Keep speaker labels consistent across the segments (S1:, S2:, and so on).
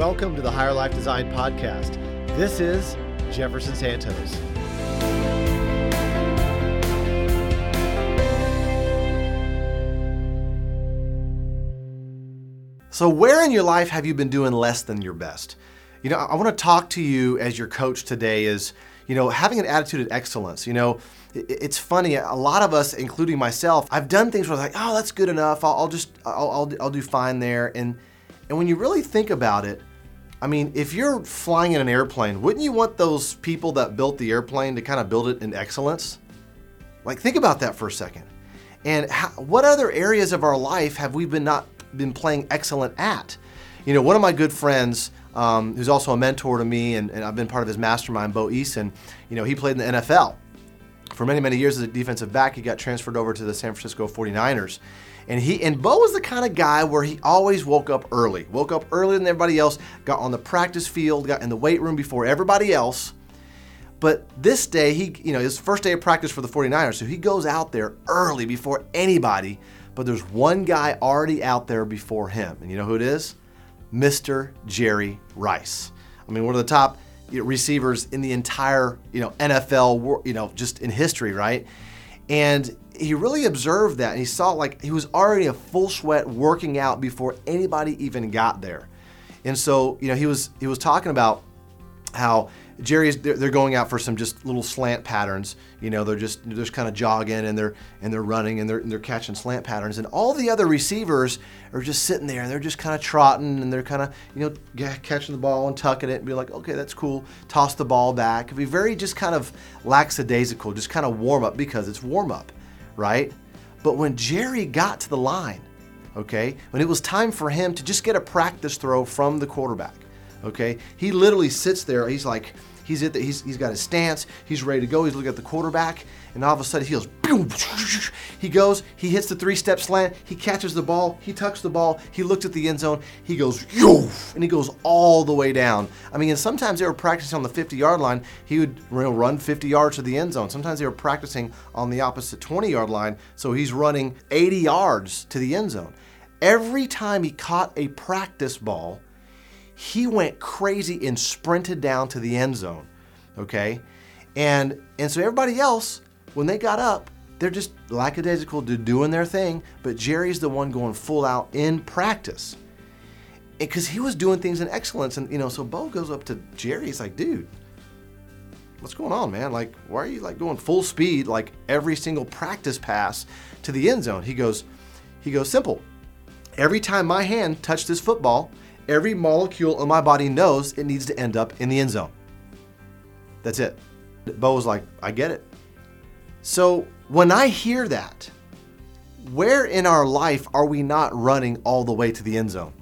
S1: Welcome to the Higher Life Design Podcast. This is Jefferson Santos.
S2: So, where in your life have you been doing less than your best? You know, I want to talk to you as your coach today is, you know, having an attitude of excellence. You know, it's funny, a lot of us, including myself, I've done things where I was like, oh, that's good enough. I'll, just, I'll, I'll, I'll do fine there. And, and when you really think about it, I mean, if you're flying in an airplane, wouldn't you want those people that built the airplane to kind of build it in excellence? Like, think about that for a second. And how, what other areas of our life have we been not been playing excellent at? You know, one of my good friends, um, who's also a mentor to me, and, and I've been part of his mastermind, Bo Eason. You know, he played in the NFL for many, many years as a defensive back. He got transferred over to the San Francisco 49ers. And he and Bo was the kind of guy where he always woke up early. Woke up earlier than everybody else, got on the practice field, got in the weight room before everybody else. But this day, he, you know, his first day of practice for the 49ers, so he goes out there early before anybody. But there's one guy already out there before him. And you know who it is? Mr. Jerry Rice. I mean, one of the top receivers in the entire, you know, NFL, you know, just in history, right? And he really observed that and he saw like he was already a full sweat working out before anybody even got there. And so, you know, he was he was talking about how Jerry's they're going out for some just little slant patterns. You know, they're just they're just kind of jogging and they're and they're running and they're and they're catching slant patterns. And all the other receivers are just sitting there and they're just kind of trotting and they're kind of you know catching the ball and tucking it and be like, okay, that's cool. Toss the ball back. Be very just kind of lackadaisical, just kind of warm up because it's warm up, right? But when Jerry got to the line, okay, when it was time for him to just get a practice throw from the quarterback, okay, he literally sits there. He's like He's at the, he's, he's got his stance. He's ready to go. He's looking at the quarterback, and all of a sudden he goes, boom, he goes, he hits the three-step slant. He catches the ball. He tucks the ball. He looks at the end zone. He goes, yo, and he goes all the way down. I mean, and sometimes they were practicing on the 50-yard line. He would you know, run 50 yards to the end zone. Sometimes they were practicing on the opposite 20-yard line, so he's running 80 yards to the end zone. Every time he caught a practice ball, he went crazy and sprinted down to the end zone. Okay? And and so everybody else, when they got up, they're just lackadaisical to doing their thing, but Jerry's the one going full out in practice. Because he was doing things in excellence. And you know, so Bo goes up to Jerry, he's like, dude, what's going on, man? Like, why are you like going full speed, like every single practice pass to the end zone? He goes, he goes, simple. Every time my hand touched this football, every molecule in my body knows it needs to end up in the end zone. That's it. Bo was like, I get it. So when I hear that, where in our life are we not running all the way to the end zone?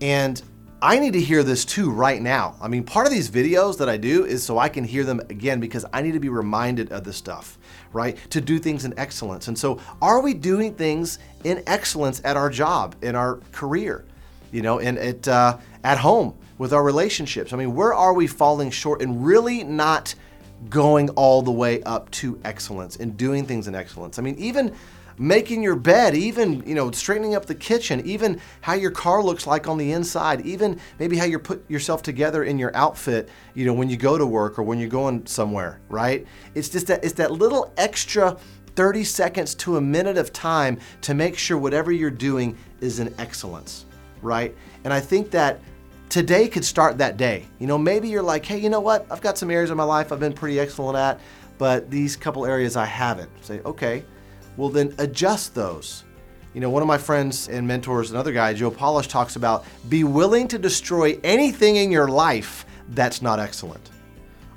S2: And I need to hear this too right now. I mean, part of these videos that I do is so I can hear them again because I need to be reminded of this stuff, right? To do things in excellence. And so, are we doing things in excellence at our job, in our career? You know, and at, uh, at home with our relationships. I mean, where are we falling short and really not going all the way up to excellence and doing things in excellence? I mean, even making your bed, even, you know, straightening up the kitchen, even how your car looks like on the inside, even maybe how you put yourself together in your outfit, you know, when you go to work or when you're going somewhere, right? It's just that it's that little extra 30 seconds to a minute of time to make sure whatever you're doing is in excellence right? And I think that today could start that day. You know, maybe you're like, hey, you know what? I've got some areas of my life I've been pretty excellent at, but these couple areas I haven't. Say, okay, well then adjust those. You know, one of my friends and mentors, another guy, Joe Polish, talks about be willing to destroy anything in your life that's not excellent.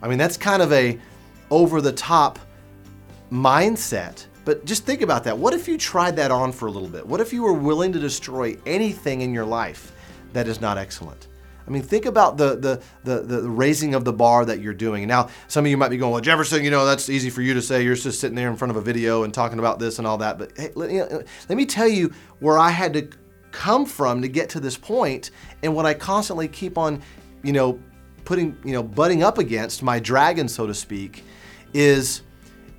S2: I mean, that's kind of a over the top mindset but just think about that. What if you tried that on for a little bit? What if you were willing to destroy anything in your life that is not excellent? I mean, think about the, the, the, the, raising of the bar that you're doing. Now, some of you might be going, well, Jefferson, you know, that's easy for you to say. You're just sitting there in front of a video and talking about this and all that. But hey, let, you know, let me tell you where I had to come from to get to this point and what I constantly keep on, you know, putting, you know, butting up against my dragon, so to speak, is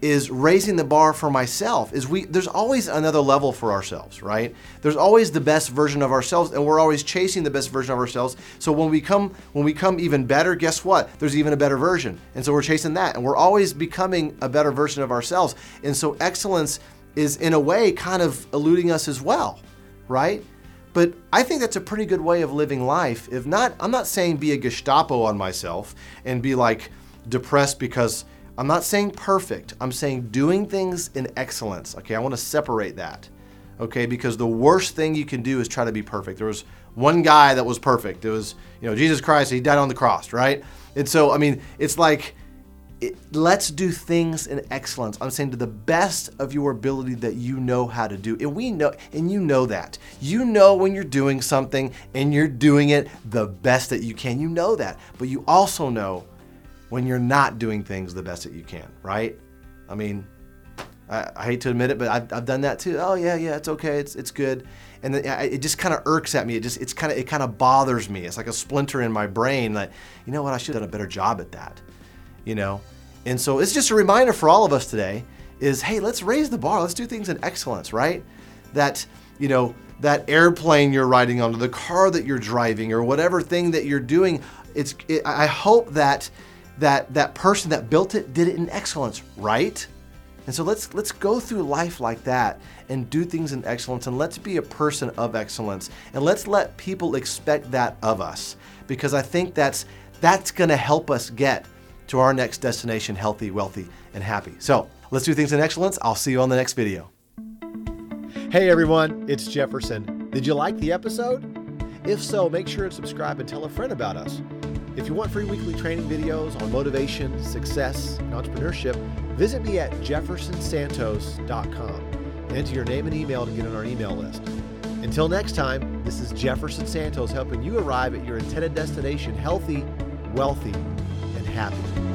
S2: is raising the bar for myself is we there's always another level for ourselves right? There's always the best version of ourselves and we're always chasing the best version of ourselves. So when we come when we come even better guess what? There's even a better version. And so we're chasing that and we're always becoming a better version of ourselves. And so excellence is in a way kind of eluding us as well right? But I think that's a pretty good way of living life. If not, I'm not saying be a Gestapo on myself and be like depressed because I'm not saying perfect. I'm saying doing things in excellence. Okay, I want to separate that. Okay, because the worst thing you can do is try to be perfect. There was one guy that was perfect. It was, you know, Jesus Christ. He died on the cross, right? And so, I mean, it's like, it, let's do things in excellence. I'm saying to the best of your ability that you know how to do. And we know, and you know that. You know when you're doing something and you're doing it the best that you can. You know that. But you also know when you're not doing things the best that you can, right? I mean, I, I hate to admit it, but I've, I've done that too. Oh yeah, yeah, it's okay, it's it's good, and then it just kind of irks at me. It just it's kind of it kind of bothers me. It's like a splinter in my brain. Like, you know what? I should have done a better job at that, you know. And so it's just a reminder for all of us today: is hey, let's raise the bar. Let's do things in excellence, right? That you know that airplane you're riding on, or the car that you're driving, or whatever thing that you're doing. It's it, I hope that that that person that built it did it in excellence, right? And so let's let's go through life like that and do things in excellence and let's be a person of excellence and let's let people expect that of us because I think that's that's going to help us get to our next destination healthy, wealthy and happy. So, let's do things in excellence. I'll see you on the next video.
S1: Hey everyone, it's Jefferson. Did you like the episode? If so, make sure to subscribe and tell a friend about us. If you want free weekly training videos on motivation, success, and entrepreneurship, visit me at jeffersonsantos.com and enter your name and email to get on our email list. Until next time, this is Jefferson Santos helping you arrive at your intended destination healthy, wealthy, and happy.